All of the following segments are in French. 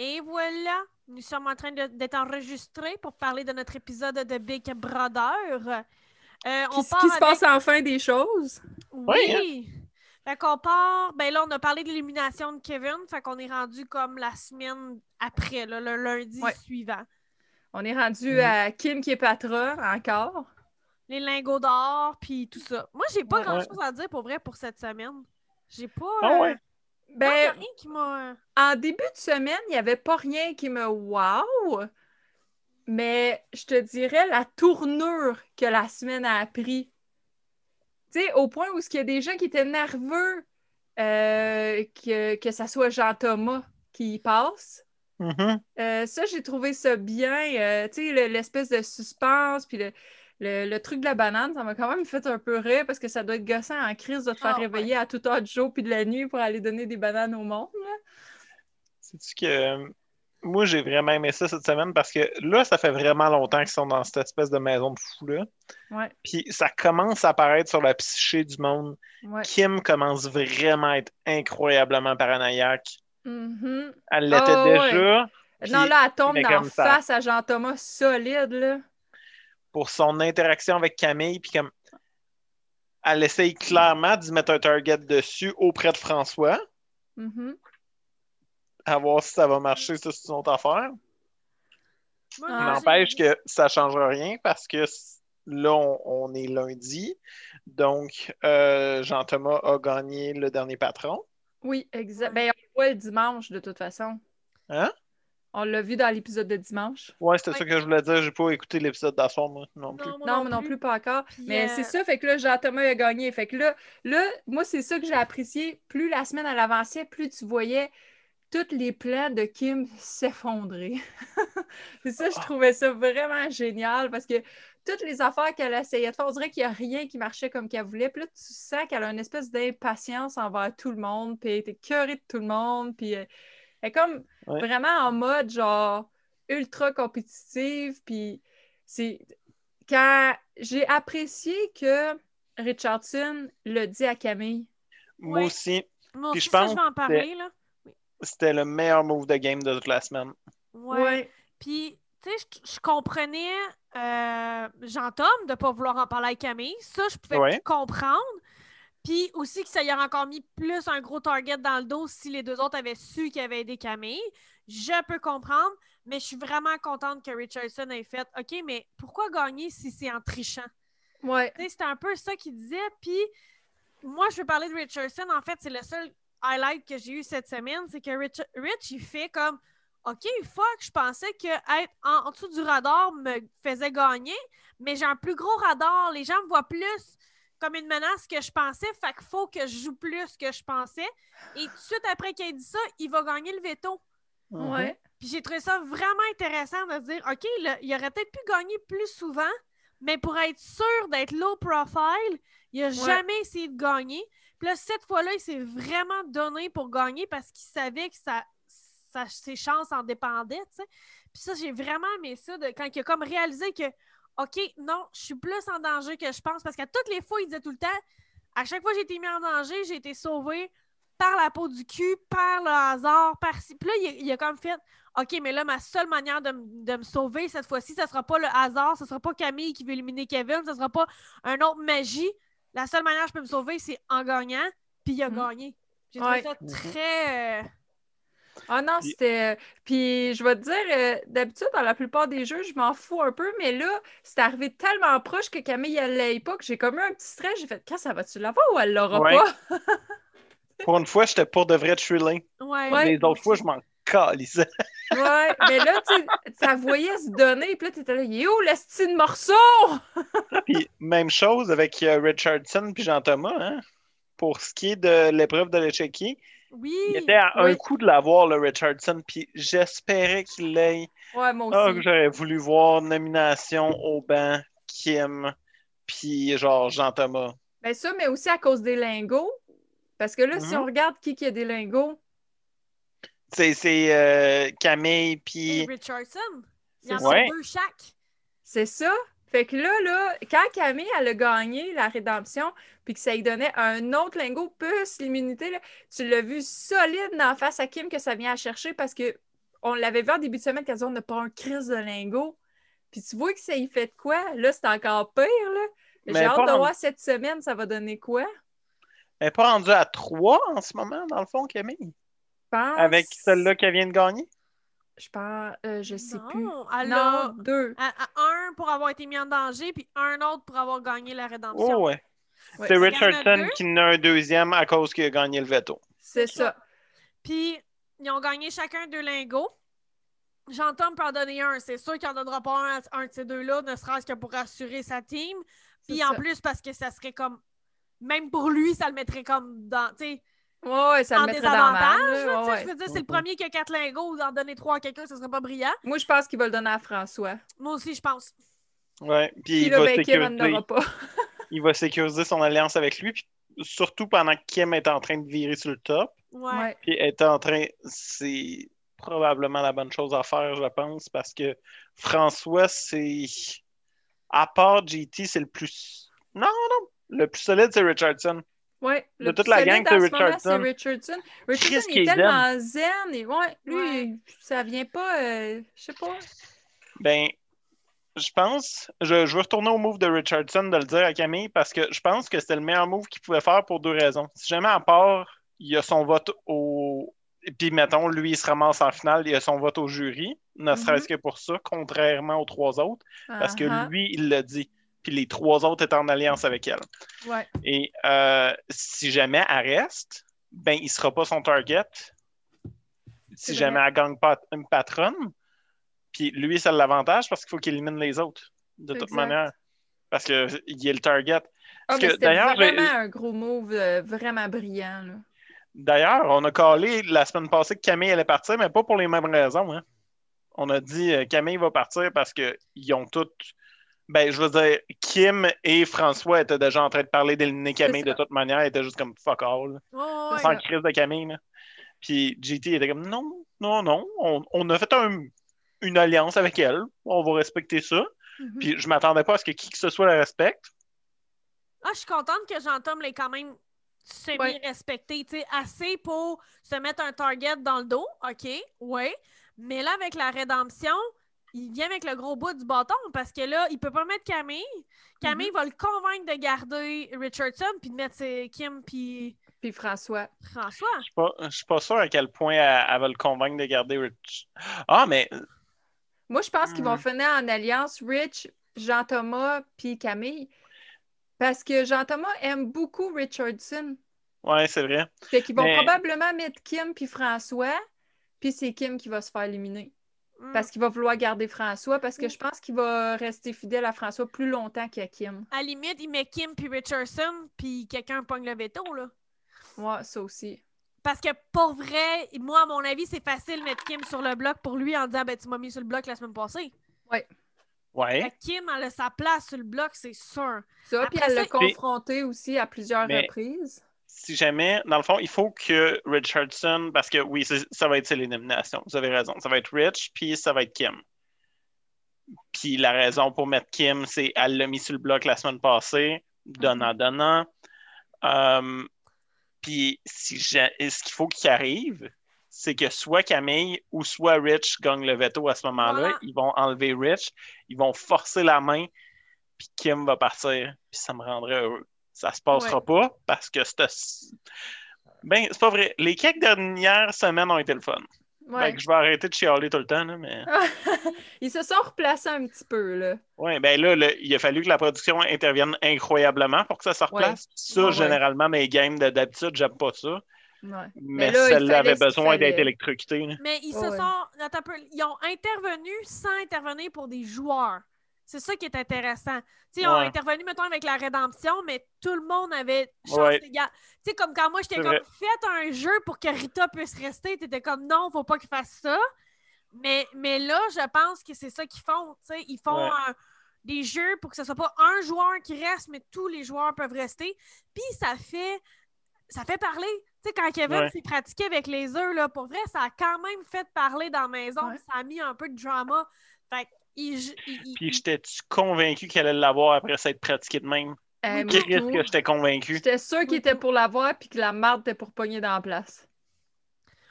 Et voilà, nous sommes en train d'être enregistrés pour parler de notre épisode de Big Brother. Euh, on Qui, part qui se passe enfin des choses? Oui! Fait qu'on part. Ben là, on a parlé de l'élimination de Kevin. Fait qu'on est rendu comme la semaine après, là, le lundi Ouais. suivant. On est rendu Mm. à Kim qui est patron encore. Les lingots d'or, puis tout ça. Moi, j'ai pas Ouais. grand chose à dire pour vrai pour cette semaine. J'ai pas. Ah euh, Ben, rien qui m'a. en début de semaine, il n'y avait pas rien qui me wow, mais je te dirais la tournure que la semaine a pris. Tu sais, au point où il y a des gens qui étaient nerveux euh, que, que ça soit Jean-Thomas qui y passe. Mhm. Euh, ça, j'ai trouvé ça bien. euh, tu sais, le- l'espèce de suspense, puis le, le- le truc de la banane, ça m'a quand même fait un peu rire parce que ça doit être gossant en crise de te faire Ah, ouais. réveiller à toute heure du jour puis de la nuit pour aller donner des bananes au monde. là. Sais-tu que euh, moi, j'ai vraiment aimé ça cette semaine parce que là, ça fait vraiment longtemps qu'ils sont dans cette espèce de maison de fou-là. Ouais, Puis ça commence à apparaître sur la psyché du monde. ouais. Kim commence vraiment à être incroyablement paranoïaque. Mhm. Elle l'était Ah, ouais. déjà. Puis, non, là, elle tombe ça. face à Jean-Thomas solide, là. Pour son interaction avec Camille, puis comme elle essaye clairement d'y mettre un target dessus auprès de François, Mhm. à voir si ça va marcher, ça c'est une autre affaire. Ah. N'empêche que ça change rien parce que là, on, on est lundi. Donc, euh, Jean-Thomas a gagné le dernier patron. Oui, exact. Ben, on le voit le dimanche, de toute façon. Hein? On l'a vu dans l'épisode de dimanche. Ouais, c'était Ouais. ça que je voulais dire. J'ai pas écouté l'épisode d'asseoir, moi, non plus. moi Non, mais non plus, pas encore. Puis, mais euh, c'est ça, fait que là, Jean-Thomas a gagné. Fait que là, là moi, c'est ça que j'ai apprécié. Plus la semaine elle avançait, plus tu voyais tous les plans de Kim s'effondrer. c'est ça, je trouvais ça vraiment génial parce que toutes les affaires qu'elle essayait de faire, on dirait qu'il n'y a rien qui marchait comme qu'elle voulait. Puis là, tu sens qu'elle a une espèce d'impatience envers tout le monde, puis elle était curée de tout le monde, puis euh, elle est comme Ouais. vraiment en mode genre ultra compétitive, puis c'est quand j'ai apprécié que Richardson l'a dit à Camille. Moi Ouais. aussi, Moi Puis aussi, je ça, pense je vais en parler, là. c'était le meilleur move de game de toute la semaine. Ouais. Puis, tu sais, je- je comprenais euh, Jean-Tom de ne pas vouloir en parler avec Camille. Ça, je pouvais Ouais. comprendre. Puis aussi que ça y aurait encore mis plus un gros target dans le dos si les deux autres avaient su qu'ils avaient aidé Camille. Je peux comprendre, mais je suis vraiment contente que Richardson ait fait OK, mais pourquoi gagner si c'est en trichant? Ouais. C'était un peu ça qu'il disait. Puis moi, je veux parler de Richardson. En fait, c'est le seul highlight que j'ai eu cette semaine. C'est que Rich, Rich, il fait comme OK, fuck, je pensais que être en, en dessous du radar me faisait gagner, mais j'ai un plus gros radar. Les gens me voient plus comme une menace que je pensais. Fait qu'il faut que je joue plus que je pensais. Et tout de suite après qu'il ait dit ça, il va gagner le veto. Mhm. Ouais. Puis j'ai trouvé ça vraiment intéressant de se dire, OK, là, il aurait peut-être pu gagner plus souvent, mais pour être sûr d'être low profile, il n'a jamais essayé de gagner. Puis là, cette fois-là, il s'est vraiment donné pour gagner parce qu'il savait que ça, ça- ses chances en dépendaient. Puis ça, j'ai vraiment aimé ça, de, quand il a comme réalisé que, OK, non, je suis plus en danger que je pense, parce qu'à toutes les fois, il disait tout le temps, à chaque fois que j'ai été mis en danger, j'ai été sauvé par la peau du cul, par le hasard, par ci. Puis là, il, il a comme fait OK, mais là, ma seule manière de, me sauver cette fois-ci, ce ne sera pas le hasard, ce ne sera pas Camille qui veut éliminer Kevin, ce ne sera pas un autre magie. La seule manière que je peux me sauver, c'est en gagnant. Puis il a Mm. gagné. J'ai trouvé Ouais. ça très. euh, Ah non, Puis- c'était. Puis je vais te dire, euh, d'habitude, dans la plupart des jeux, je m'en fous un peu, mais là, c'est arrivé tellement proche que Camille, elle l'ait pas, que j'ai comme eu un petit stress. J'ai fait, quand ça va-tu l'avoir ou elle l'aura Ouais. pas? Pour une fois, j'étais pour de vrai chilling. Ouais, Ouais. Les autres fois, je m'en calissais. Ouais, mais là, tu ça voyait se donner, puis là, t'étais là, il est où le style morceau? Puis même chose avec euh, Richardson puis Jean-Thomas, hein? Pour ce qui est de l'épreuve de l'échiquier, Oui. il était à Oui. un coup de l'avoir, le Richardson, puis j'espérais qu'il l'ait. Ouais, moi Ah, aussi. que j'aurais voulu voir nomination au banc, Kim, puis genre Jean-Thomas. Ben ça, mais aussi à cause des lingots. Parce que là, si Mhm. on regarde qui, qui a des lingots, C'est c'est, euh, Camille, puis. Richardson. Il y en a deux chaque. c'est ça? Fait que là, là, quand Camille, elle a gagné la rédemption, puis que ça lui donnait un autre lingot plus l'immunité, là, tu l'as vu solide dans face à Kim que ça vient à chercher parce que on l'avait vu en début de semaine quand on n'a pas un crise de lingot. Puis tu vois que ça y fait de quoi? Là, c'est encore pire, là. J'ai hâte de en- voir cette semaine, ça va donner quoi? Elle n'est pas rendue à 3 en ce moment, dans le fond, Camille, Je pense... avec celle-là qu'elle vient de gagner? Je pense... euh, je sais non, plus. Elle Non, a deux. à- à un pour avoir été mis en danger, puis un autre pour avoir gagné la rédemption. Oh, ouais. Ouais, C'est Richardson qui en a un deuxième à cause qu'il a gagné le veto. C'est ça. Puis, ils ont gagné chacun deux lingots. Peut en donner un. C'est sûr qu'il n'en donnera pas un à un de ces deux-là, ne serait-ce que pour assurer sa team. Puis en ça. plus, parce que ça serait comme. Même pour lui, ça le mettrait comme dans. Tu sais, Ouais, ça en le mettrait dans la désavantage. ouais. Je veux dire, c'est le premier qui a quatre lingots. D'en donner trois à quelqu'un, ce serait pas brillant. Moi, je pense qu'il va le donner à François. Moi aussi, je pense. Ouais. Puis il là, va, sécuriser, pas. il va sécuriser son alliance avec lui. Puis surtout pendant que Kim est en train de virer sur le top. Ouais. Ouais. Puis est en train. C'est probablement la bonne chose à faire, je pense, parce que François, c'est. À part GT, c'est le plus. Non, non. Le plus solide, c'est Richardson. Ouais, De le toute la gang, c'est Richardson. Richardson. Richardson, Chris il est tellement zen. Et ouais, lui, Ouais. ça vient pas, euh, je sais pas. Ben, je pense, je, je veux retourner au move de Richardson de le dire à Camille parce que je pense que c'était le meilleur move qu'il pouvait faire pour deux raisons. Si jamais à part, il a son vote au. Et puis, mettons, lui, il se ramasse en finale, il a son vote au jury, ne serait-ce que pour ça, contrairement aux trois autres, parce que lui, il l'a dit. Puis les trois autres étaient en alliance avec elle. Ouais. Et euh, si jamais elle reste, ben, il sera pas son target. Si jamais elle gagne pas une patronne, puis lui, c'est l'avantage parce qu'il faut qu'il élimine les autres, de toute manière. Parce qu'il est le target. Que, c'était vraiment un gros move, euh, vraiment brillant. D'ailleurs, on a collé la semaine passée que Camille allait partir, mais pas pour les mêmes raisons. hein. On a dit euh, Camille va partir parce qu'ils ont toutes. Ben, je veux dire, Kim et François étaient déjà en train de parler d'éliminer Camille de toute manière. Ils étaient juste comme fuck all. Ouais, ouais, sans ouais. crise de Camille. là. Puis GT était comme non, non, non. On, on a fait un- une alliance avec elle. On va respecter ça. Mhm. Puis je m'attendais pas à ce que qui que ce soit la respecte. Ah, je suis contente que Jean-Tom l'ait quand même Ouais. semi-respecté. tu sais, Assez pour se mettre un target dans le dos. OK, oui. Mais là, avec la rédemption, il vient avec le gros bout du bâton parce que là, il peut pas mettre Camille. Camille va le convaincre de garder Richardson puis de mettre ses- Kim puis Puis François. François. Je suis pas, je suis pas sûr à quel point elle, elle va le convaincre de garder Rich. Ah, mais Moi, je pense qu'ils vont Mhm. finir en alliance Rich, Jean-Thomas, puis Camille. Parce que Jean-Thomas aime beaucoup Richardson. ouais, c'est vrai. Fait qu'ils vont Mais- probablement mettre Kim puis François, puis c'est Kim qui va se faire éliminer. Mm. Parce qu'il va vouloir garder François, parce que je pense qu'il va rester fidèle à François plus longtemps qu'à Kim. À la limite, il met Kim puis Richardson puis quelqu'un pogne le veto, là. Ouais, ça aussi. Parce que pour vrai, moi, à mon avis, c'est facile de mettre Kim sur le bloc pour lui en disant ben, tu m'as mis sur le bloc la semaine passée. Ouais. que Kim, elle a sa place sur le bloc, c'est sûr. Ça, Après puis elle l'a confronté aussi à plusieurs Mais- reprises. Si jamais, dans le fond, il faut que Richardson, parce que oui, ça va être l'élimination. Vous avez raison. Ça va être Rich, puis ça va être Kim. Puis la raison pour mettre Kim, c'est elle l'a mis sur le bloc la semaine passée, donnant, donnant. Euh, puis si ce qu'il faut qu'il arrive, c'est que soit Camille ou soit Rich gagne le veto à ce moment-là. Voilà. Ils vont enlever Rich, ils vont forcer la main, puis Kim va partir. Puis ça me rendrait heureux. Ça se passera pas parce que c'était. Ben, c'est pas vrai. Les quelques dernières semaines ont été le fun. Ouais. Fait que je vais arrêter de chialer tout le temps, là, mais. Ils se sont replacés un petit peu, là. Ouais, ben là, le- il a fallu que la production intervienne incroyablement pour que ça se replace. Ça, Ouais, ouais. généralement, mes games de- d'habitude, j'aime pas ça. Ouais. Mais, là, il celle-là avait besoin d'être électrocutée. là. Mais ils se Ouais. sont. attends ils ont intervenu sans intervenir pour des joueurs. C'est ça qui est intéressant. Tu sais, ils ont Ouais. intervenu, mettons, avec la rédemption, mais tout le monde avait chance Ouais. égale. Tu sais, comme quand moi, j'étais comme, vrai. faites un jeu pour que Rita puisse rester. T'étais comme, non, faut pas qu'il fasse ça. Mais, mais là, je pense que c'est ça qu'ils font. Tu sais, ils font Ouais. un- des jeux pour que ce soit pas un joueur qui reste, mais tous les joueurs peuvent rester. Puis ça fait, ça fait parler. Tu sais, quand Kevin Ouais. s'est pratiqué avec les œufs, là, pour vrai, ça a quand même fait parler dans la maison. Ouais. Ça a mis un peu de drama. Fait que, il, il- il- Puis j'étais-tu convaincu qu'elle allait l'avoir après s'être pratiquée de même? Euh, que j'étais convaincu? J'étais sûre qu'il était pour l'avoir puis que la marde était pour pogner dans la place.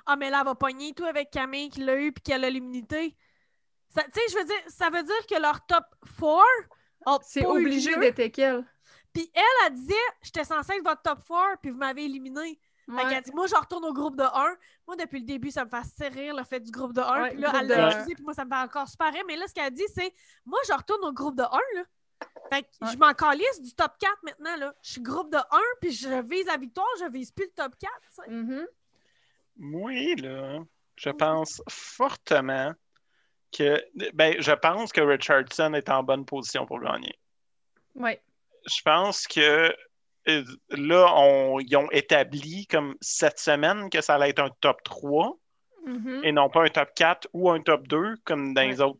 Ah, mais là, elle va pogner tout avec Camille qui l'a eu puis qu'elle a l'immunité. Tu sais, je veux dire, ça veut dire que leur top 4 a C'est obligé d'être elle. Puis elle, elle disait J'étais censée être votre top 4 puis vous m'avez éliminé. Fait Ouais. qu'elle dit Moi, je retourne au groupe de 1. Moi, depuis le début, ça me fait rire le fait du groupe de 1. Ouais, puis là, elle l'a utilisé, puis moi, ça me fait encore super rire. Mais là, ce qu'elle dit, c'est Moi, je retourne au groupe de 1. Là. Fait que Ouais. je m'en calisse du top 4 maintenant. Là. Je suis groupe de 1 puis je vise la victoire, je vise plus le top 4. tu sais. Mhm. Oui, là, je pense fortement que. Ben, je pense que Richardson est en bonne position pour gagner. Ouais. Je pense que là, on, ils ont établi comme cette semaine que ça allait être un top 3 Mhm. et non pas un top 4 ou un top 2 comme dans les autres.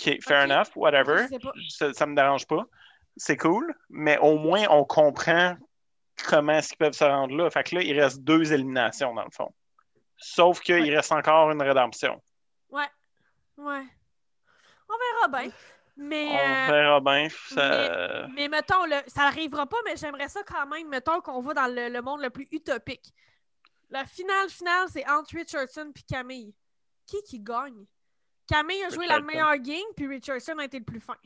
OK, fair enough, whatever. Ça, ça me dérange pas. C'est cool, mais au moins on comprend comment est-ce qu'ils peuvent se rendre là. Fait que là, il reste deux éliminations dans le fond. Sauf qu'il Ouais. reste encore une rédemption. Ouais. Ouais. On verra bien. Mais. On euh, verra bien. Ça... Mais mettons, le- ça n'arrivera pas, mais j'aimerais ça quand même, mettons qu'on va dans le, le monde le plus utopique. La finale finale, c'est entre Richardson et Camille. Qui qui gagne? Camille a joué la meilleure game, puis Richardson a été le plus fin.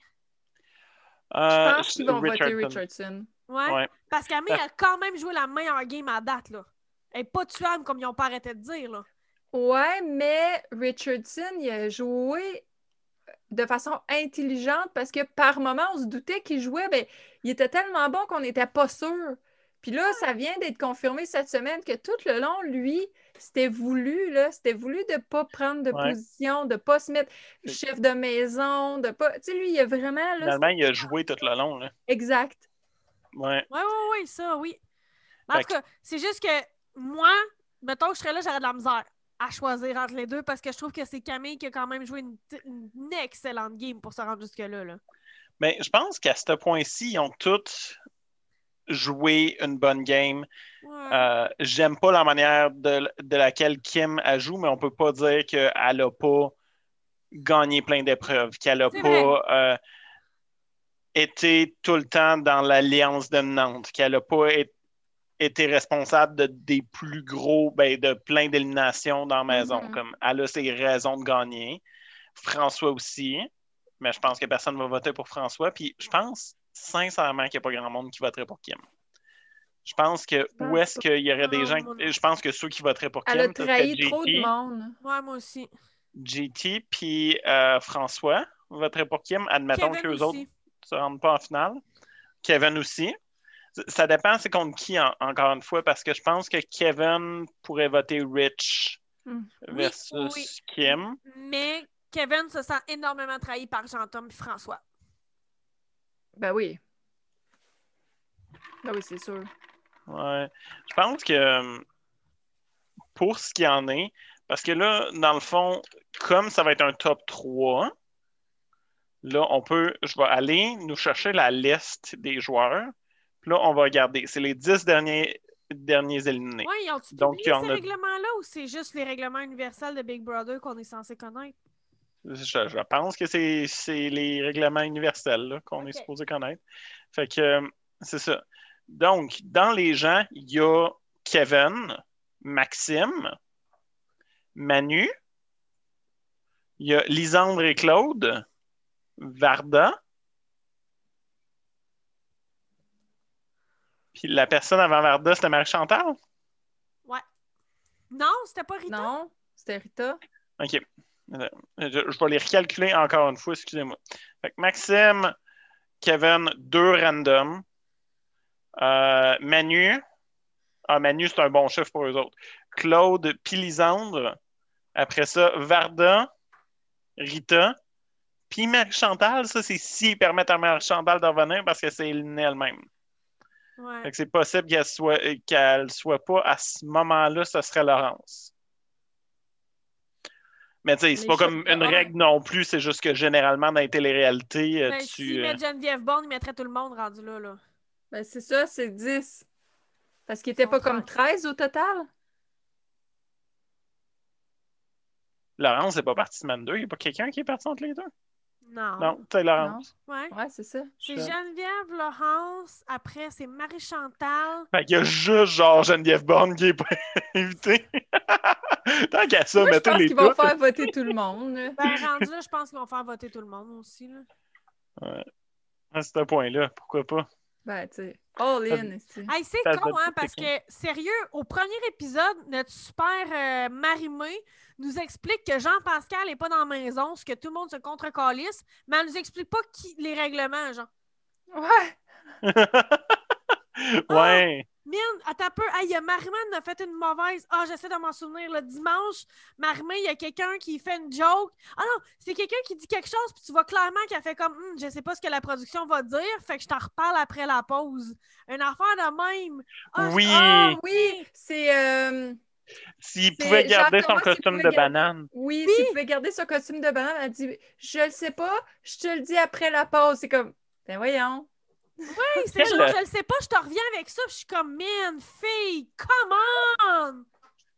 Je Euh, pense qu'ils vont voter Richardson. Ouais. Ouais. Parce que Camille a quand même joué la meilleure game à date, là. Elle n'est pas tuable comme ils n'ont pas arrêté de dire, là. Ouais, mais Richardson, il a joué de façon intelligente parce que par moment, on se doutait qu'il jouait, ben, il était tellement bon qu'on n'était pas sûr. Puis là, ça vient d'être confirmé cette semaine que tout le long, lui, c'était voulu, là, c'était voulu de ne pas prendre de Ouais. position, de ne pas se mettre chef de maison, de pas. Tu sais, lui, il a vraiment. Là, Finalement, il a joué tout le long. Là. Exact. Ouais. Ouais, ouais, ouais, ça, oui. En tout cas, c'est juste que moi, mettons que je serais là, j'aurais de la misère à choisir entre les deux parce que je trouve que c'est Camille qui a quand même joué une, une excellente game pour se rendre jusque-là. Là. Mais je pense qu'à ce point-ci, ils ont tous joué une bonne game. Ouais. Euh, J'aime pas la manière de, de laquelle Kim a joue, mais on peut pas dire qu'elle a pas gagné plein d'épreuves, qu'elle a pas euh, été tout le temps dans l'alliance dominante, qu'elle a pas é- été responsable de des plus gros, ben, de plein d'éliminations dans la maison. Mhm. Comme elle a ses raisons de gagner. François aussi, mais je pense que personne ne va voter pour François. Puis je pense sincèrement qu'il n'y a pas grand monde qui voterait pour Kim. Je pense que pense où est-ce qu'il y aurait des gens. non Je pense que ceux qui voteraient pour Kim, Elle a trahi trop de JT, monde. Ouais, moi aussi. JT puis euh, François voteraient pour Kim. Admettons qu'eux autres ne se rendent pas en finale. Kevin aussi. Ça- dépend c'est contre qui, en- encore une fois, parce que je pense que Kevin pourrait voter Rich Hmm. versus oui. Kim. Mais Kevin se sent énormément trahi par Jean-Tom et François. Ben oui. Ben oui, c'est sûr. Ouais. Je pense que euh, pour ce qu'il en est, parce que là, dans le fond, comme ça va être un top 3, là, on peut, je vais aller nous chercher la liste des joueurs. Là, on va regarder. C'est les 10 derniers, derniers éliminés. Ouais, ils ont-tu publié il y en ces règlements-là ou c'est juste les règlements universels de Big Brother qu'on est censé connaître? Je, je pense que c'est les règlements universels qu'on est supposé connaître. Fait que euh, c'est ça. Donc, dans les gens, il y a Kevin, Maxime, Manu, il y a Lisandre et Claude, Varda. Puis la personne avant Varda, c'était Marie-Chantal? Non, c'était pas Rita. Non, c'était Rita. OK. Euh, Je, je vais les recalculer encore une fois, excusez-moi. Fait que Maxime, Kevin, deux random. Euh, Manu. Ah, Manu, c'est un bon chef pour eux autres. Claude, puis Lisandre. Après ça, Varda, Rita. Puis Marie-Chantal, ça, c'est s'ils permettent à Marie-Chantal de revenir parce que c'est elle-même. Ouais. Fait que c'est possible qu'elle soit, euh, qu'elle soit pas à ce moment-là, ce serait Laurence. Mais tu sais, c'est pas comme une un. règle non plus, c'est juste que généralement dans les téléréalités, euh, Ben, tu. S'ils euh, mettent Geneviève Bond, ils mettraient tout le monde rendu là. là. Ben c'est ça, c'est 10. Parce qu'il était Ils pas comme 13 au total. Laurence n'est pas partie semaine 2, il n'y a pas quelqu'un qui est parti entre les deux? Non. Non, Taylor Rance. Ouais. Ouais, c'est ça. C'est. Geneviève Laurence. Après, c'est Marie-Chantal. Fait qu'il y a juste genre Geneviève Borne qui est pas invitée. Tant qu'à ça, Moi, je mettez pense les qu'ils vont faire voter tout le monde. Ben, rendu là, je pense qu'ils vont faire voter tout le monde aussi. Là. À ce point-là, pourquoi pas? Ben, tu sais, all in. Hey, c'est con, hein, parce que, sérieux, au premier épisode, notre super euh, Marimé nous explique que Jean-Pascal n'est pas dans la maison, ce que tout le monde se contre-calisse, mais elle nous explique pas qui, les règlements, genre. Ouais. ouais. Mine, attends un peu. Hey, y a Marimé qui a fait une mauvaise. Ah, j'essaie de m'en souvenir. Le dimanche, Marimé, il y a quelqu'un qui fait une joke. Ah non, c'est quelqu'un qui dit quelque chose, puis tu vois clairement qu'elle fait comme Hum, je sais pas ce que la production va dire, fait que je t'en reparle après la pause. Une affaire de même. Ah, Oui. Ah oui, c'est. euh, S'il pouvait garder son costume de garder- banane. Oui, Oui. s'il pouvait garder son costume de banane, elle dit Je le sais pas, je te le dis après la pause. C'est comme Ben voyons. Hey, c'est genre, je le sais pas, je te reviens avec ça, puis je suis comme, man, fille, come on!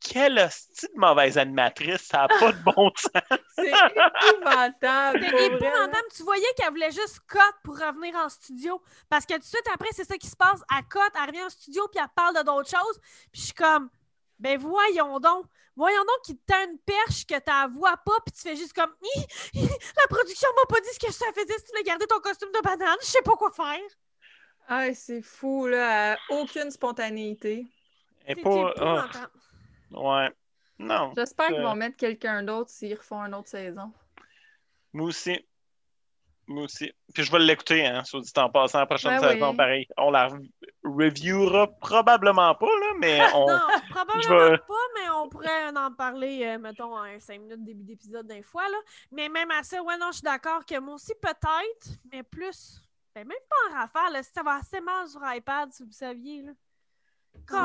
Quelle hostie de mauvaise animatrice, ça n'a pas de bon sens. C'est épouvantable. Là. épouvantable. Tu voyais qu'elle voulait juste cut pour revenir en studio. Parce que tout de suite après, c'est ça qui se passe. Elle cut, elle revient en studio, puis elle parle de d'autres choses. Puis je suis comme, ben voyons donc. Voyons donc qu'il t'a une perche que tu vois pas, puis tu fais juste comme, Hi, hi, la production m'a pas dit ce que ça faisait si tu voulais garder ton costume de banane. Je sais pas quoi faire. Ah, c'est fou, là. Aucune spontanéité. Et pas. ah, ouais. Non. J'espère qu'ils vont mettre quelqu'un d'autre s'ils refont une autre saison. Moi aussi. Moi aussi. Puis je vais l'écouter, hein, soit dit en passant, la prochaine Ben saison, oui. pareil. On la re- reviewera probablement pas, là, mais on. Non, probablement vais- pas, mais on pourrait en parler, euh, mettons, en 5 minutes, début d'épisode d'un fois. Là. Mais même à ça, ouais, non, je suis d'accord que moi aussi, peut-être, mais plus. Ben, même pas en rafale, là, si ça va assez mal sur iPad, si vous saviez. Là.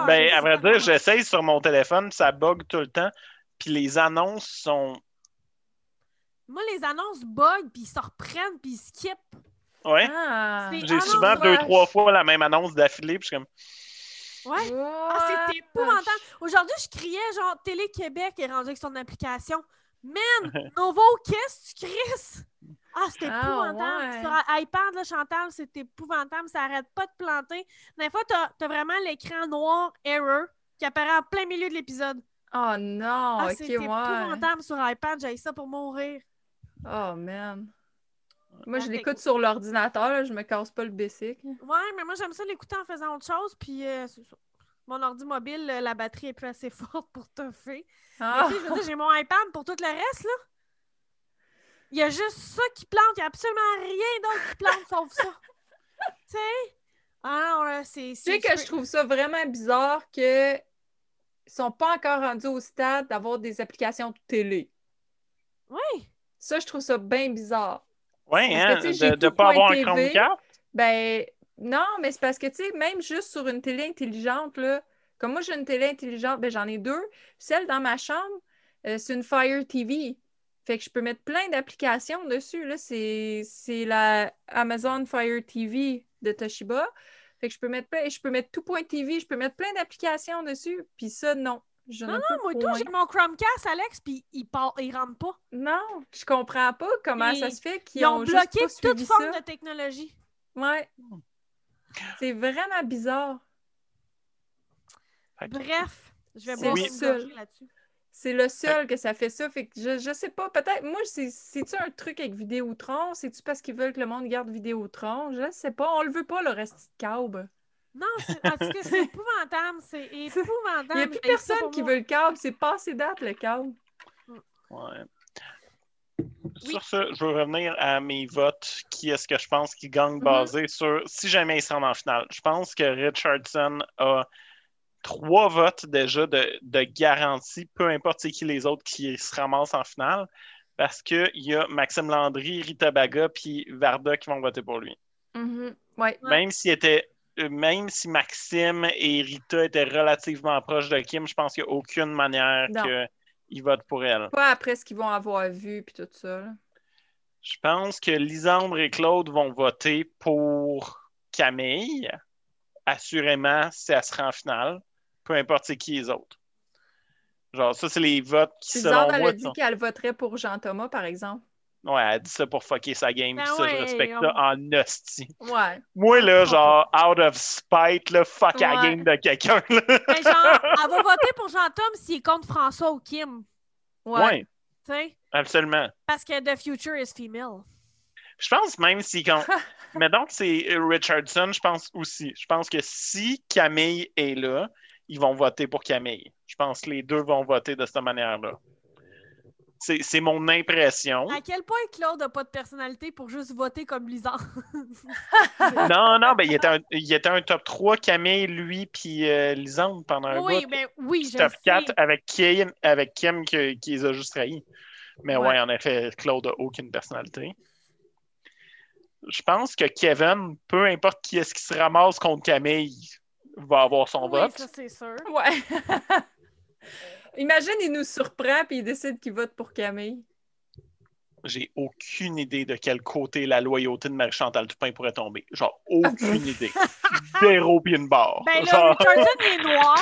Ben, à vrai dire, j'essaye sur mon téléphone, ça bug tout le temps. Puis les annonces sont. Moi, les annonces bug, puis ils se reprennent, puis ils skippent. Ouais. Ah! J'ai souvent deux, trois fois la même annonce d'affilée, puis je suis comme. Ouais. Ah, c'est épouvantable. Aujourd'hui, je criais genre Télé-Québec est rendu avec son application. Man, Novo, qu'est-ce que tu crisses? Ah, c'est Ah, épouvantable. ouais. Sur iPad, là, Chantal, c'est épouvantable. Ça arrête pas de planter. Des fois, t'as as vraiment l'écran noir error qui apparaît en plein milieu de l'épisode. Oh non, ah, ok, ouais. épouvantable sur iPad. J'ai ça pour mourir. Oh man. Moi, je l'écoute sur l'ordinateur, je me casse pas le basic. Ouais, mais moi, j'aime ça l'écouter en faisant autre chose. Puis, euh. Mon ordi mobile, euh, la batterie est plus assez forte pour toffer. Mais Ah! tu j'ai mon iPad pour tout le reste, là. Il y a juste ça qui plante. Il n'y a absolument rien d'autre qui plante sauf ça. tu sais? Ah non, là, c'est... Tu sais que je trouve ça vraiment bizarre que ils sont pas encore rendus au stade d'avoir des applications de télé. Oui. Ça, je trouve ça bien bizarre. Ouais, Parce hein, que, de ne pas avoir un point Chromecast? Ben, non, mais c'est parce que, tu sais, même juste sur une télé intelligente, là, comme moi, j'ai une télé intelligente, ben, j'en ai deux. Celle dans ma chambre, euh, c'est une Fire TV. Fait que je peux mettre plein d'applications dessus. Là, c'est, c'est la Amazon Fire TV de Toshiba. Fait que je peux mettre plein, je peux mettre tout.tv, je peux mettre plein d'applications dessus. Puis ça, non. Je Non, ne peux non, moi, tout, point. j'ai mon Chromecast, Alex, puis il part, il rentre pas. Non, je comprends pas comment ça se fait qu'ils Ils ont bloqué pas toute suivi forme ça. de technologie. Ouais. C'est vraiment bizarre. Bref, je vais boire oui. une là-dessus. C'est le seul que ça fait ça. Fait que je, je sais pas, peut-être. Moi, c'est- c'est-tu un truc avec Vidéotron? C'est-tu parce qu'ils veulent que le monde garde Vidéotron? Je sais pas. On le veut pas, le reste de câble. Non, tout cas, c'est épouvantable. C'est épouvantable. Il n'y a plus personne qui moi. veut le câble. C'est passé date, le câble. Ouais. Sur ce, je veux revenir à mes votes. Qui est-ce que je pense qui gagne Mhm. basé sur si jamais ils se rendent en finale? Je pense que Richardson a trois votes déjà de, de garantie, peu importe c'est qui les autres qui se ramassent en finale, parce qu'il y a Maxime Landry, Rita Baga puis Varda qui vont voter pour lui. Mhm. Ouais. Même s'il était euh, même si Maxime et Rita étaient relativement proches de Kim, je pense qu'il n'y a aucune manière qu'ils votent pour elle. Pas après ce qu'ils vont avoir vu puis tout ça. là. Je pense que Lisandre et Claude vont voter pour Camille, assurément, si elle sera en finale, peu importe c'est qui les autres. Genre, ça, c'est les votes qui, Puis selon elle moi, a dit sont- qu'elle voterait pour Jean-Thomas, par exemple. Ouais, elle dit ça pour fucker sa game, Ben pis ça, je respecte on- ça en hostie. Ouais. Moi, là, genre, out of spite, là, fuck la game de quelqu'un, là. Mais genre, elle va voter pour Jean-Tom s'il est contre François ou Kim. Ouais. Ouais, Tu sais? absolument. Parce que The Future is female. Je pense même si quand. Mais donc, c'est Richardson, je pense aussi. Je pense que si Camille est là, ils vont voter pour Camille. Je pense que les deux vont voter de cette manière-là. C'est mon impression. À quel point Claude n'a pas de personnalité pour juste voter comme Lisande? Non, non, ben, il était un, il était un top 3, Camille, lui, puis euh, Lisande pendant un oui, bout. mais oui, je top sais. 4 avec Kim, avec Kim qui, qui les a juste trahis. Mais ouais. Ouais. en effet, Claude n'a aucune personnalité. Je pense que Kevin, peu importe qui est-ce qui se ramasse contre Camille, va avoir son Oui, vote. ça c'est sûr. Ouais. Imagine, il nous surprend puis il décide qu'il vote pour Camille. J'ai aucune idée de quel côté la loyauté de Marie-Chantal Toupin pourrait tomber. Genre, aucune idée. Zéro pied une barre. Ben là, Genre, est noir.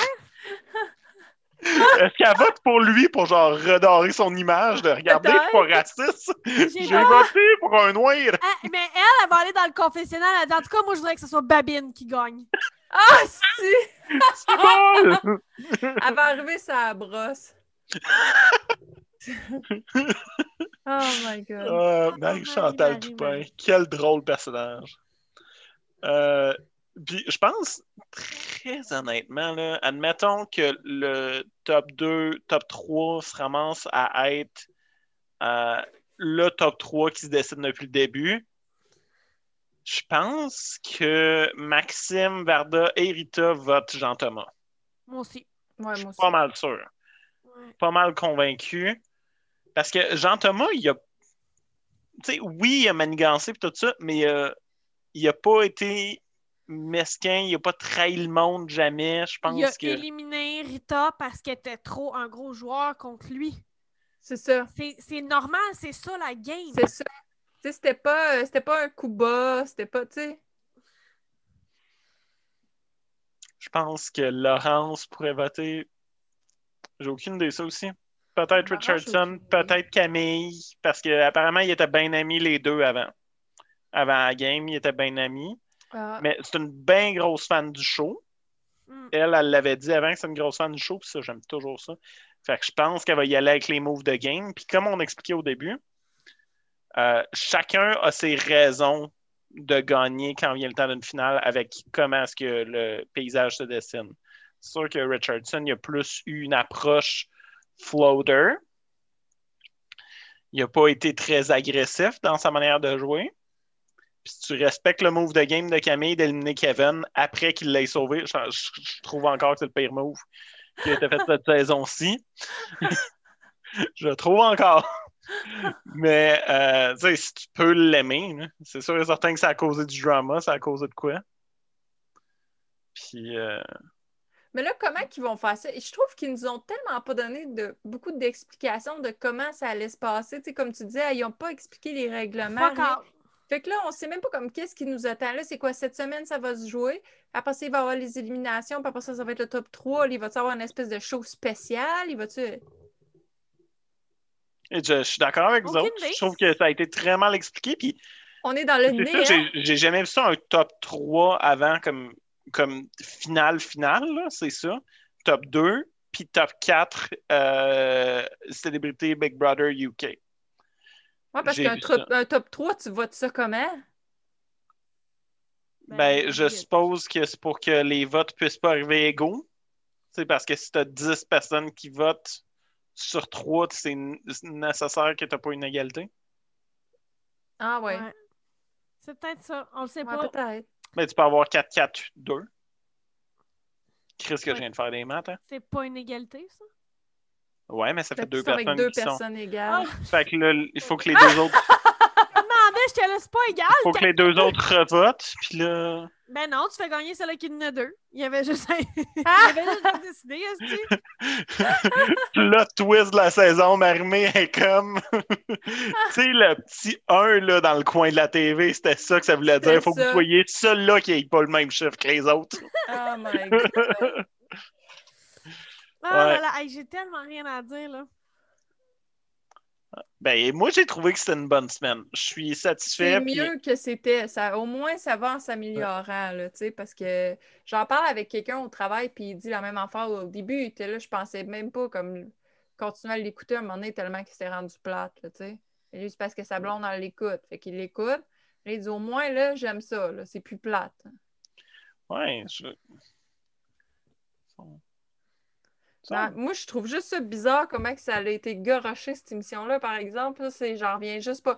est-ce qu'elle vote pour lui pour genre redorer son image de regarder, je suis pas raciste? J'ai voté pour un noir! Ah, mais elle, elle va aller dans le confessionnal. Elle dit, en tout cas, moi, je voudrais que ce soit Babine qui gagne. Ah, si! C'est bon! Elle va arriver sa brosse. oh my god. Euh, Marie-Chantal Marie, Toupin, quel drôle personnage. Euh, puis je pense, très honnêtement, là, admettons que le top 2, top 3 se ramasse à être euh, le top 3 qui se décide depuis le début. Je pense que Maxime, Varda et Rita votent Jean-Thomas. Moi aussi. Ouais, Je suis moi aussi. pas mal sûr. Ouais. pas mal convaincu. Parce que Jean-Thomas, il a. Tu sais, oui, il a manigancé et tout ça, mais euh, il a pas été mesquin, il a pas trahi le monde jamais. Je pense Il a que. éliminé Rita parce qu'elle était trop un gros joueur contre lui. C'est ça. C'est c'est normal, c'est ça la game. C'est ça. Sais, c'était pas, euh, c'était pas un coup bas, c'était pas, tu sais. Je pense que Laurence pourrait voter. J'ai aucune idée, ça aussi. Peut-être Richardson, peut-être Camille, parce qu'apparemment, ils étaient bien amis les deux avant. Avant la game, ils étaient bien amis. Ah, Mais c'est une bien grosse fan du show. Mm. Elle, elle l'avait dit avant que c'est une grosse fan du show, puis ça, j'aime toujours ça. Fait que je pense qu'elle va y aller avec les moves de game. Puis comme on expliquait au début, euh, chacun a ses raisons de gagner quand vient le temps d'une finale avec comment est-ce que le paysage se dessine. C'est sûr que Richardson, il a plus eu une approche floater. Il n'a pas été très agressif dans sa manière de jouer. Si tu respectes le move de game de Camille d'éliminer Kevin après qu'il l'ait sauvé, je, je- trouve encore que c'est le pire move qui a été fait cette saison-ci. je trouve encore. Mais, euh, tu sais, si tu peux l'aimer, c'est sûr et certain que ça a causé du drama, ça a causé de quoi. Puis, euh, Mais là, comment qu'ils vont faire ça? Et je trouve qu'ils nous ont tellement pas donné de, beaucoup d'explications de comment ça allait se passer. Tu sais, comme tu disais, ils n'ont pas expliqué les règlements. Fait que là, on sait même pas comme qu'est-ce qui nous attend. Là, c'est quoi, cette semaine, ça va se jouer? Après ça, il va y avoir les éliminations. Puis après ça, ça va être le top 3. Là, il va-tu avoir une espèce de show spécial? Il va-tu... je, je suis d'accord avec vous Aucune autres. idée. Je trouve que ça a été très mal expliqué. Puis, On est dans le nez. hein? j'ai- jamais vu ça un top 3 avant comme, comme finale finale, c'est ça. Top 2, puis top 4 euh, célébrité Big Brother UK. Ouais, parce qu'un top 3, tu votes ça comment? Ben, Ben, je oui. suppose que c'est pour que les votes puissent pas arriver égaux. C'est parce que si tu as 10 personnes qui votent sur 3, c'est nécessaire que tu pas une égalité? Ah ouais. Ouais. C'est peut-être ça. On le sait Ouais, pas. peut-être. Mais tu peux avoir 4-4-2. Chris, que Ouais. je viens de faire des maths, hein? C'est pas une égalité, ça? Ouais, mais ça fait deux sors avec personnes deux qui sont... personnes égales. Ah, Fait que là, il faut que les deux autres je te laisse pas égal. faut que les deux autres revotent, puis là... Ben non, tu fais gagner celle qui en a deux. Il y avait juste un... Ah! Il y avait juste à décider, est-ce Plot twist de la saison, Marimé est comme... tu sais, le petit 1 là, dans le coin de la TV, c'était ça que ça voulait dire. faut que vous soyez celui-là qui n'ait pas le même chiffre que les autres. Oh my god. Ah Ouais. là là, hey, j'ai tellement rien à dire, là. Ben, moi, j'ai trouvé que c'était une bonne semaine. Je suis satisfait. C'est mieux que c'était. Ça, au moins, ça va en s'améliorant, là, tu sais, parce que j'en parle avec quelqu'un au travail, puis il dit la même affaire au début. Il était là, je pensais même pas comme continuer à l'écouter à un moment donné tellement qu'il s'est rendu plate, là, tu sais. Et Juste parce que sa blonde, elle l'écoute. Fait qu'il l'écoute. Là, il dit au moins, là, j'aime ça, là, c'est plus plate. Ouais, je... Non, moi, je trouve juste ça bizarre comment que ça a été garoché, cette émission-là, par exemple. c'est, j'en reviens juste pas.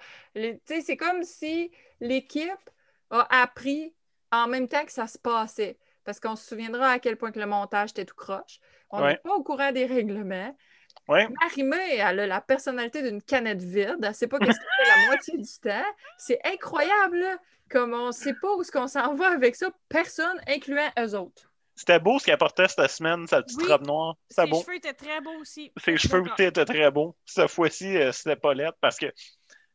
C'est comme si l'équipe a appris en même temps que ça se passait. Parce qu'on se souviendra à quel point que le montage était tout croche. On n'est Ouais. pas au courant des règlements. Ouais. Marimé, elle a la personnalité d'une canette vide. Elle sait pas qu'est-ce qu'elle fait la moitié du temps. C'est incroyable, là. Comme on sait pas où est-ce qu'on s'en va avec ça. Personne, incluant eux autres. C'était beau ce qu'elle portait cette semaine, sa petite Oui. robe noire. Ses beau. cheveux étaient très beaux aussi. Ses cheveux étaient très beaux. Cette fois-ci, euh, c'était pas laide parce que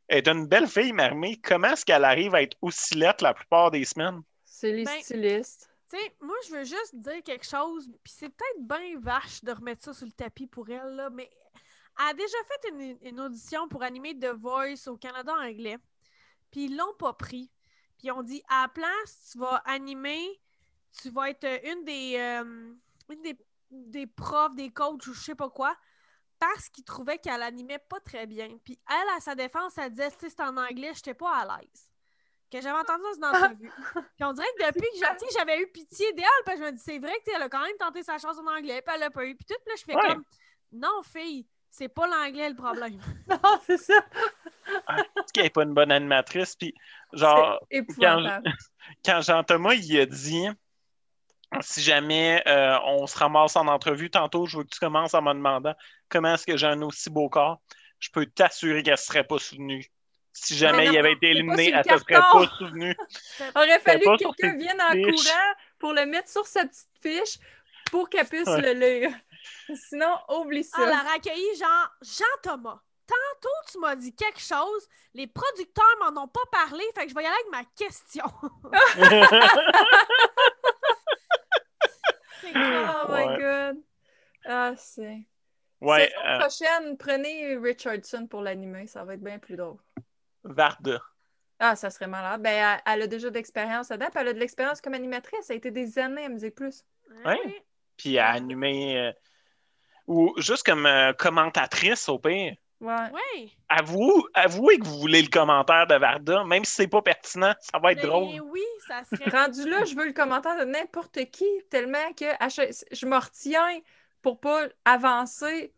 elle est une belle fille, Marimé. Comment est-ce qu'elle arrive à être aussi laide la plupart des semaines? C'est les Ben, stylistes. Tu sais, moi, je veux juste dire quelque chose, puis c'est peut-être bien vache de remettre ça sur le tapis pour elle, là, mais elle a déjà fait une, une audition pour animer The Voice au Canada anglais, puis ils l'ont pas pris. Puis ils ont dit, à la place, tu vas animer, tu vas être euh, une des, euh, une des, des profs, des coachs ou je sais pas quoi, parce qu'ils trouvaient qu'elle animait pas très bien. Puis elle, à sa défense, elle disait, tu sais, c'est en anglais, j'étais pas à l'aise. Que j'avais entendu dans une entrevue. Puis on dirait que depuis que j'avais eu pitié d'elle, parce que je me dis, c'est vrai que tu sais, elle a quand même tenté sa chance en anglais, puis elle l'a pas eu. Puis tout, là, je fais Ouais. comme, non, fille, c'est pas l'anglais le problème. Non, c'est ça. Qu'elle n'est pas une bonne animatrice. Puis, genre, épouvantable. quand Jean-Thomas il a dit si jamais euh, on se ramasse en entrevue tantôt, je veux que tu commences en me demandant comment est-ce que j'ai un aussi beau corps, je peux t'assurer qu'elle ne serait pas souvenue. Si jamais Mais non, il avait été éliminé, elle ne serait pas souvenue. aurait fallu que quelqu'un vienne en fiches. courant pour le mettre sur sa petite fiche pour qu'elle puisse Ouais. le lire. Sinon, oublie ça. Ah, Elle a accueilli genre Jean-Thomas. Tantôt, tu m'as dit quelque chose, les producteurs m'en ont pas parlé, fait que je vais y aller avec ma question. Oh my god. Ah, c'est. ouais, Saison euh, prochaine, prenez Richardson pour l'animer, ça va être bien plus drôle. Varda. Ah, ça serait malade. Ben, elle, a déjà d'expérience là-dedans, puis elle a de l'expérience comme animatrice. Ça a été des années à Musique Plus. Ouais. Oui. Puis à animer. euh, ou juste comme euh, commentatrice, au pire. Ouais. Oui. Avoue, avouez que vous voulez le commentaire de Varda, même si c'est pas pertinent, ça va être Mais drôle. oui, ça serait. Rendu là, je veux le commentaire de n'importe qui, tellement que je me retiens pour pas avancer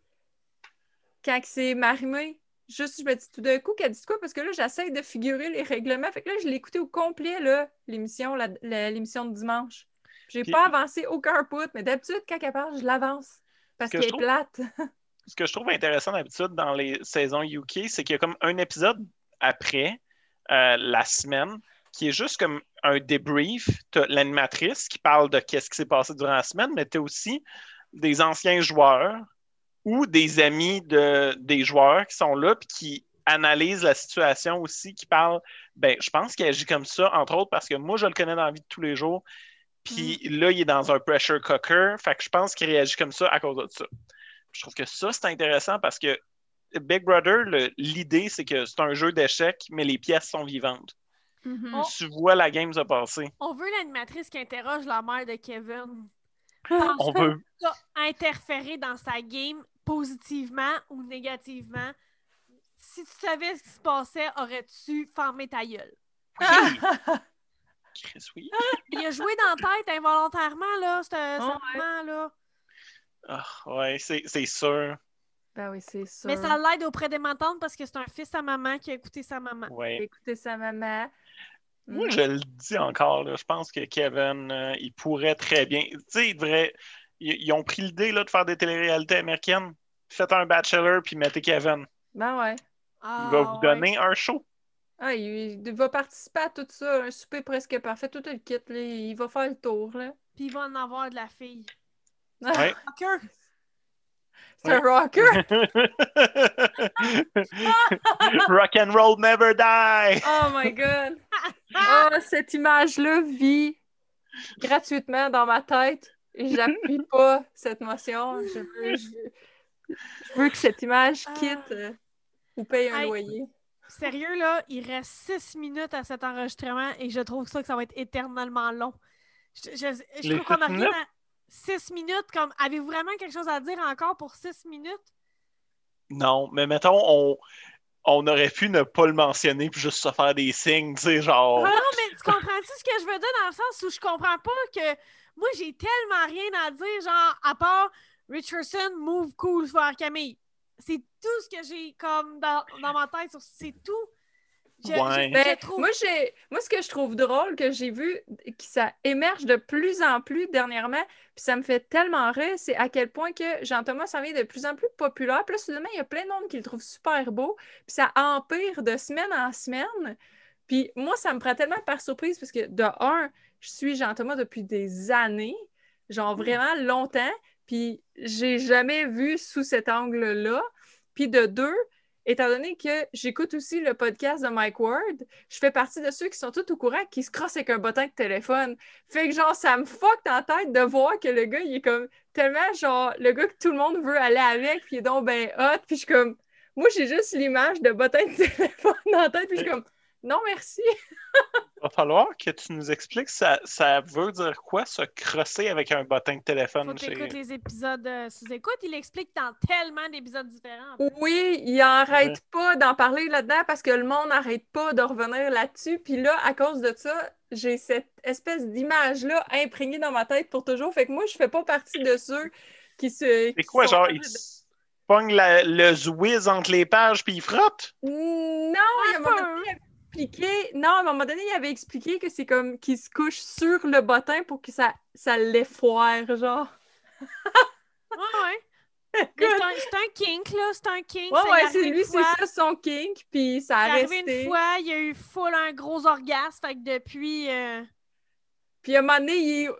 quand c'est marimé. Juste, je me dis tout d'un coup qu'elle dit quoi, parce que là, j'essaie de figurer les règlements. Fait que là, je l'ai écouté au complet, là, l'émission, la- la- l'émission de dimanche. J'ai Puis- pas avancé aucun put, mais d'habitude, quand elle parle, je l'avance. Parce Ce que qu'elle est trouve- plate. ce que je trouve intéressant d'habitude dans les saisons UK, c'est qu'il y a comme un épisode après euh, la semaine qui est juste comme un débrief. Tu as l'animatrice qui parle de qu'est-ce qui s'est passé durant la semaine, mais tu as aussi des anciens joueurs ou des amis de, des joueurs qui sont là puis qui analysent la situation aussi, qui parlent, ben, je pense qu'il agit comme ça, entre autres parce que moi, je le connais dans la vie de tous les jours. Puis là, il est dans un pressure cooker. Fait que je pense qu'il réagit comme ça à cause de ça. Je trouve que ça, c'est intéressant parce que Big Brother, l'idée, c'est que c'est un jeu d'échecs, mais les pièces sont vivantes. Mhm. Oh. Tu vois la game se passer. On veut l'animatrice qui interroge la mère de Kevin. On veut. Interférer dans sa game positivement ou négativement. Si tu savais ce qui se passait, aurais-tu fermé ta gueule? Oui. Chris, oui. Il a joué dans la tête involontairement, là, ce Oh, ouais. là Ah, ouais, c'est c'est sûr. Ben oui, c'est ça. Mais ça l'aide auprès des m'entendre parce que c'est un fils à maman qui a écouté sa maman. Ouais. Écouter sa maman. Moi, Mhm. je le dis encore, là, je pense que Kevin, euh, il pourrait très bien. Tu sais, il devrait. Ils, ils ont pris l'idée là, de faire des téléréalités américaines. Faites un Bachelor puis mettez Kevin. Ben ouais. Ah, Il va vous ouais. donner un show. Ah, il, il va participer à tout ça, un souper presque parfait, tout le kit, là, il va faire le tour, là. Puis il va en avoir de la fille. Ouais. Rocker! C'est un rocker! Rock and roll never die. Oh my god! Oh, cette image-là vit gratuitement dans ma tête. Et j'appuie pas cette motion. Je veux, je, je veux que cette image Ah. quitte. euh, ou paye un Hey. loyer. Sérieux, là, il reste six minutes à cet enregistrement et je trouve ça que ça va être éternellement long. Je, je- trouve qu'on a six rien minutes? à... Six minutes, comme... Avez-vous vraiment quelque chose à dire encore pour six minutes? Non, mais mettons, on, on aurait pu ne pas le mentionner puis juste se faire des signes, tu sais, genre. Non, mais tu comprends-tu ce que je veux dire dans le sens où je comprends pas que moi, j'ai tellement rien à dire, genre, à part Richardson, move cool vers Camille. C'est tout ce que j'ai comme dans, dans ma tête. sur- C'est tout. Ouais. Ben, trouve... moi, j'ai, moi, ce que je trouve drôle, que j'ai vu, que ça émerge de plus en plus dernièrement, puis ça me fait tellement rire, c'est à quel point que Jean-Thomas s'en vient de plus en plus populaire. Puis là, soudainement, il y a plein de monde qui le trouve super beau, puis ça empire de semaine en semaine. Puis moi, ça me prend tellement par surprise, parce que de un, je suis Jean-Thomas depuis des années, genre vraiment longtemps, puis j'ai jamais vu sous cet angle-là. Puis de deux, étant donné que j'écoute aussi le podcast de Mike Ward, je fais partie de ceux qui sont tous au courant qui se crossent avec un bottin de téléphone. Fait que genre, ça me fuck dans la tête de voir que le gars, il est comme tellement genre le gars que tout le monde veut aller avec, puis il est donc ben hot, puis je suis comme, moi j'ai juste l'image de bottin de téléphone dans la tête, puis je suis comme, non merci. va falloir que tu nous expliques ça, ça veut dire quoi se crosser avec un bottin de Faut téléphone. que chez- t'écoutes les épisodes euh, sous écoute. Il explique dans tellement d'épisodes différents. Oui, il arrête pas d'en parler là-dedans parce que le monde n'arrête pas de revenir là-dessus. Puis là, à cause de ça, j'ai cette espèce d'image-là imprégnée dans ma tête pour toujours. Fait que moi, je fais pas partie de ceux qui se. C'est quoi, genre, il pogne le Zwiz entre les pages puis il frotte? Non, il y a un moment expliqué. Non, à un moment donné, il avait expliqué que c'est comme qu'il se couche sur le bottin pour que ça, ça l'effoire, genre. Ouais, ouais. C'est un, kink, là. C'est un kink. Ouais, ouais, arrivé c'est lui, c'est ça son kink, puis ça a arrivé resté. une fois, il y a eu full un gros orgasme. Fait que depuis. euh, Puis à un moment donné, il,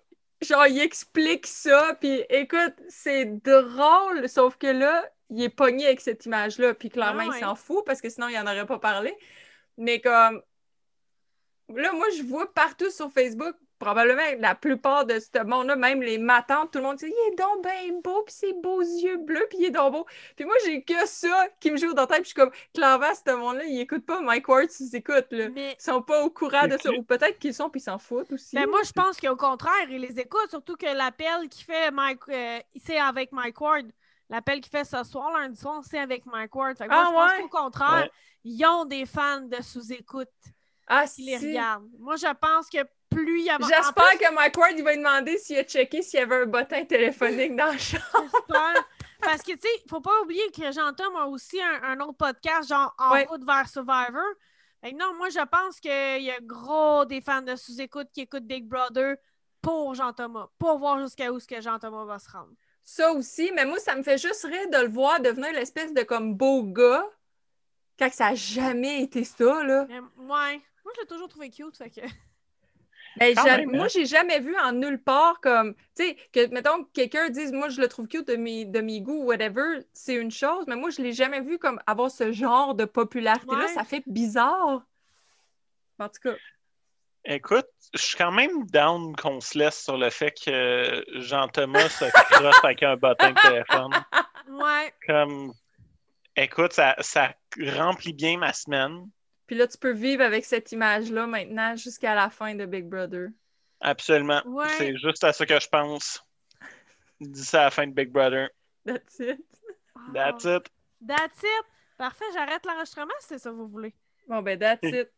genre, il explique ça, puis écoute, c'est drôle, sauf que là, il est pogné avec cette image-là, puis clairement, Ah ouais. il s'en fout, parce que sinon, il n'en aurait pas parlé. Mais comme, là, moi, je vois partout sur Facebook, probablement la plupart de ce monde-là, même les matantes, tout le monde dit « Il est donc bien beau, puis ses beaux yeux bleus, puis il est donc beau. » Puis moi, j'ai que ça qui me joue dans la tête, puis je suis comme, clairement, ce monde-là, il écoute pas Mike Ward, ils écoutent, là. Mais Ils sont pas au courant de ça, ou peut-être qu'ils sont, puis ils s'en foutent aussi. ben, moi, je pense qu'au contraire, il les écoute. Surtout que l'appel qu'il fait Mike, euh, c'est avec Mike Ward. L'appel qu'il fait ce soir, lundi soir, c'est avec Mike Ward. Fait que moi, Ah je pense ouais? qu'au contraire, Ouais. ils ont des fans de sous-écoute Ah, qui les si. regardent. Moi, je pense que plus il y a. J'espère plus, que Mike Ward, il va lui demander s'il a checké s'il y avait un bottin téléphonique dans le champ. J'espère. Parce que, tu sais, faut pas oublier que Jean-Tom a aussi un, un autre podcast, genre En Ouais. route vers Survivor. Fait que non, moi, je pense qu'il y a gros des fans de sous-écoute qui écoutent Big Brother pour Jean-Thomas, pour voir jusqu'à où ce que Jean-Thomas va se rendre. Ça aussi, mais moi, ça me fait juste rire de le voir devenir l'espèce de comme beau gars quand ça n'a jamais été ça, là. Mais, ouais. Moi, je l'ai toujours trouvé cute, fait que... Ben, même, moi, hein. j'ai jamais vu en nulle part comme, tu sais, que, mettons, que quelqu'un dise, moi, je le trouve cute de mes, de mes goûts, whatever, c'est une chose, mais moi, je l'ai jamais vu comme avoir ce genre de popularité-là. Ouais. Ça fait bizarre. En tout cas, Écoute, je suis quand même down qu'on se laisse sur le fait que Jean-Thomas se crosse avec un bottin de téléphone. Ouais. Comme, écoute, ça, ça remplit bien ma semaine. puis là, tu peux vivre avec cette image-là maintenant jusqu'à la fin de Big Brother. Absolument. Ouais. C'est juste à ça que je pense. D'ici à la fin de Big Brother. That's it. That's it. That's it. Parfait, j'arrête l'enregistrement si c'est ça que vous voulez. Bon, ben, that's it.